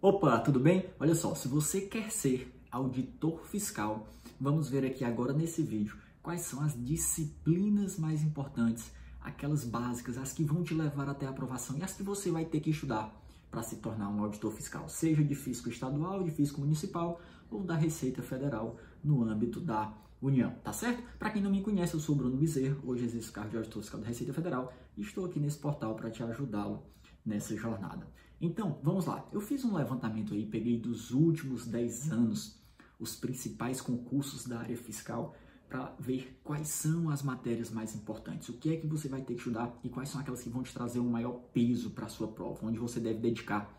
Opa, tudo bem? Olha só, se você quer ser auditor fiscal, vamos ver aqui agora nesse vídeo quais são as disciplinas mais importantes, aquelas básicas, as que vão te levar até a aprovação e as que você vai ter que estudar para se tornar um auditor fiscal, seja de fisco estadual, de fisco municipal ou da Receita Federal no âmbito da União, tá certo? Para quem não me conhece, eu sou Bruno Bezerro, hoje exerço o cargo de auditor fiscal da Receita Federal e estou aqui nesse portal para te ajudá-lo nessa jornada. Então, vamos lá. Eu fiz um levantamento aí, peguei dos últimos 10 anos os principais concursos da área fiscal para ver quais são as matérias mais importantes, o que é que você vai ter que estudar e quais são aquelas que vão te trazer um maior peso para a sua prova, onde você deve dedicar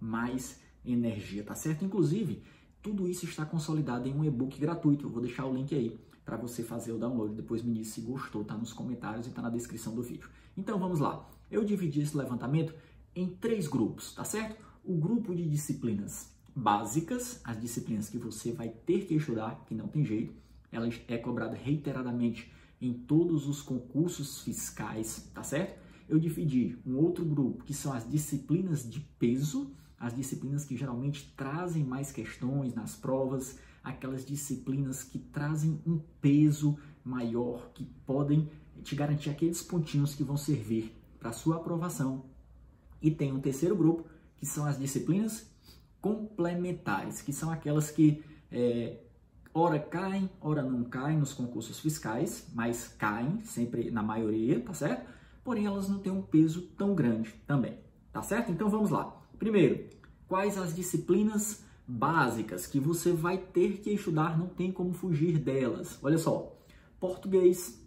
mais energia, tá certo? Inclusive, tudo isso está consolidado em um e-book gratuito. Eu vou deixar o link aí para você fazer o download. Depois me diz se gostou, tá nos comentários e tá na descrição do vídeo. Então vamos lá. Eu dividi esse levantamento em três grupos, tá certo? O grupo de disciplinas básicas, as disciplinas que você vai ter que estudar, que não tem jeito, ela é cobrada reiteradamente em todos os concursos fiscais, tá certo? Eu dividi um outro grupo que são as disciplinas de peso, as disciplinas que geralmente trazem mais questões nas provas, aquelas disciplinas que trazem um peso maior, que podem te garantir aqueles pontinhos que vão servir para sua aprovação e tem um terceiro grupo, que são as disciplinas complementares, que são aquelas que é, ora caem, ora não caem nos concursos fiscais, mas caem sempre na maioria, tá certo? Porém, elas não têm um peso tão grande também, tá certo? Então vamos lá. Primeiro, quais as disciplinas básicas que você vai ter que estudar, não tem como fugir delas. Olha só, português,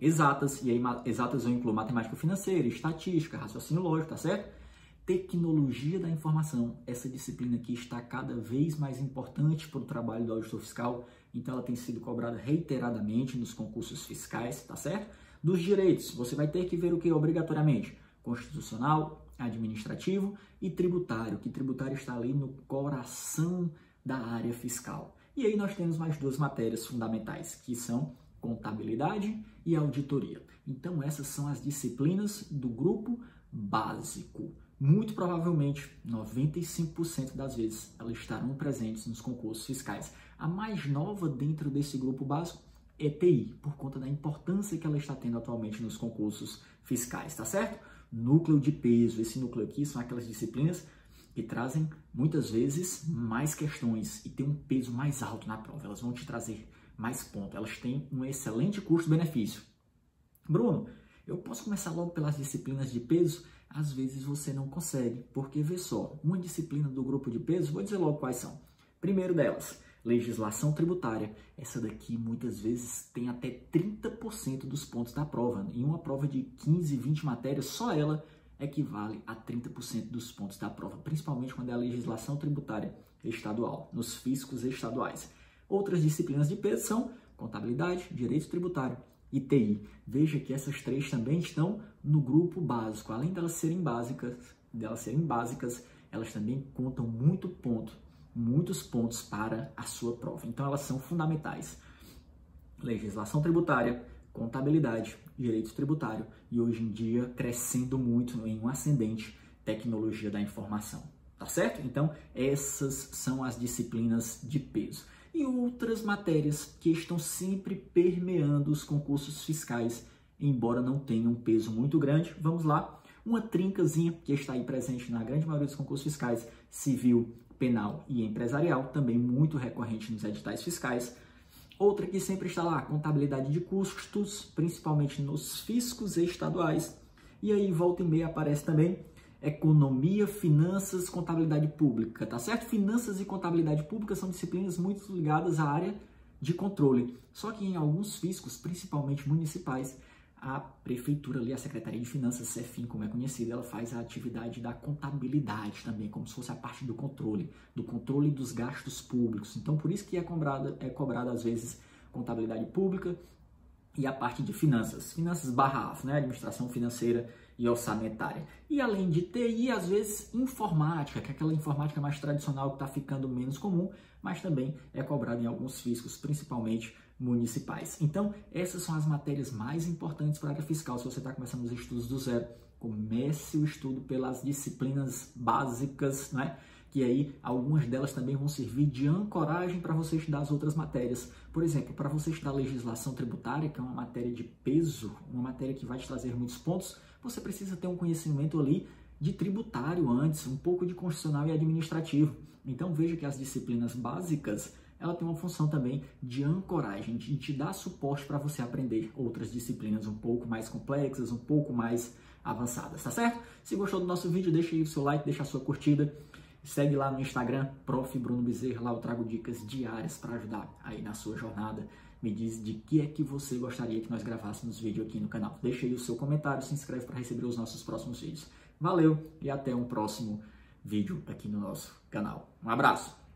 exatas, e aí exatas eu incluo matemática financeira, estatística, raciocínio lógico, tá certo? Tecnologia da informação, essa disciplina aqui está cada vez mais importante para o trabalho do auditor fiscal, então ela tem sido cobrada reiteradamente nos concursos fiscais, tá certo? Dos direitos, você vai ter que ver o que obrigatoriamente? Constitucional, administrativo e tributário, que tributário está ali no coração da área fiscal. E aí nós temos mais duas matérias fundamentais, que são contabilidade e auditoria. Então, essas são as disciplinas do grupo básico. Muito provavelmente, 95% das vezes, elas estarão presentes nos concursos fiscais. A mais nova dentro desse grupo básico é TI, por conta da importância que ela está tendo atualmente nos concursos fiscais, tá certo? Núcleo de peso, esse núcleo aqui são aquelas disciplinas que trazem muitas vezes mais questões e tem um peso mais alto na prova. Elas vão te trazer mais pontos. Elas têm um excelente custo-benefício. Bruno, eu posso começar logo pelas disciplinas de peso? Às vezes você não consegue, porque vê só, uma disciplina do grupo de peso, vou dizer logo quais são. Primeiro delas, legislação tributária. Essa daqui muitas vezes tem até 30% dos pontos da prova. Em uma prova de 15, 20 matérias, só ela equivale a 30% dos pontos da prova, principalmente quando é a legislação tributária estadual, nos fiscos estaduais. Outras disciplinas de peso são contabilidade, direito tributário e TI. Veja que essas três também estão no grupo básico. Além delas serem básicas, delas serem básicas, elas também contam muito ponto, muitos pontos para a sua prova. Então elas são fundamentais. Legislação tributária, contabilidade, direito tributário e hoje em dia crescendo muito em um ascendente tecnologia da informação. Tá certo? Então, essas são as disciplinas de peso e outras matérias que estão sempre permeando os concursos fiscais, embora não tenham um peso muito grande. Vamos lá, uma trincazinha que está aí presente na grande maioria dos concursos fiscais, civil, penal e empresarial, também muito recorrente nos editais fiscais. Outra que sempre está lá, contabilidade de custos, principalmente nos fiscos estaduais. E aí, volta e meia, aparece também economia, finanças, contabilidade pública, tá certo? Finanças e contabilidade pública são disciplinas muito ligadas à área de controle. Só que em alguns fiscos, principalmente municipais, a prefeitura ali, a Secretaria de Finanças, CEFIM, como é conhecida, ela faz a atividade da contabilidade também, como se fosse a parte do controle, do controle dos gastos públicos. Então, por isso que é cobrada, é cobrada às vezes contabilidade pública e a parte de finanças, finanças barra AF, né? administração financeira e orçamentária. E além de TI, às vezes informática, que é aquela informática mais tradicional que está ficando menos comum, mas também é cobrada em alguns fiscos, principalmente municipais. Então, essas são as matérias mais importantes para a área fiscal. Se você está começando os estudos do zero, comece o estudo pelas disciplinas básicas, né? que aí algumas delas também vão servir de ancoragem para você estudar as outras matérias. Por exemplo, para você estudar legislação tributária, que é uma matéria de peso, uma matéria que vai te trazer muitos pontos, você precisa ter um conhecimento ali de tributário antes, um pouco de constitucional e administrativo. Então veja que as disciplinas básicas ela tem uma função também de ancoragem, de te dar suporte para você aprender outras disciplinas um pouco mais complexas, um pouco mais avançadas, tá certo? Se gostou do nosso vídeo, deixa aí o seu like, deixa a sua curtida. Segue lá no Instagram, Prof. Bruno Bezerra, lá eu trago dicas diárias para ajudar aí na sua jornada. Me diz de que é que você gostaria que nós gravássemos vídeo aqui no canal. Deixa aí o seu comentário, se inscreve para receber os nossos próximos vídeos. Valeu e até um próximo vídeo aqui no nosso canal. Um abraço!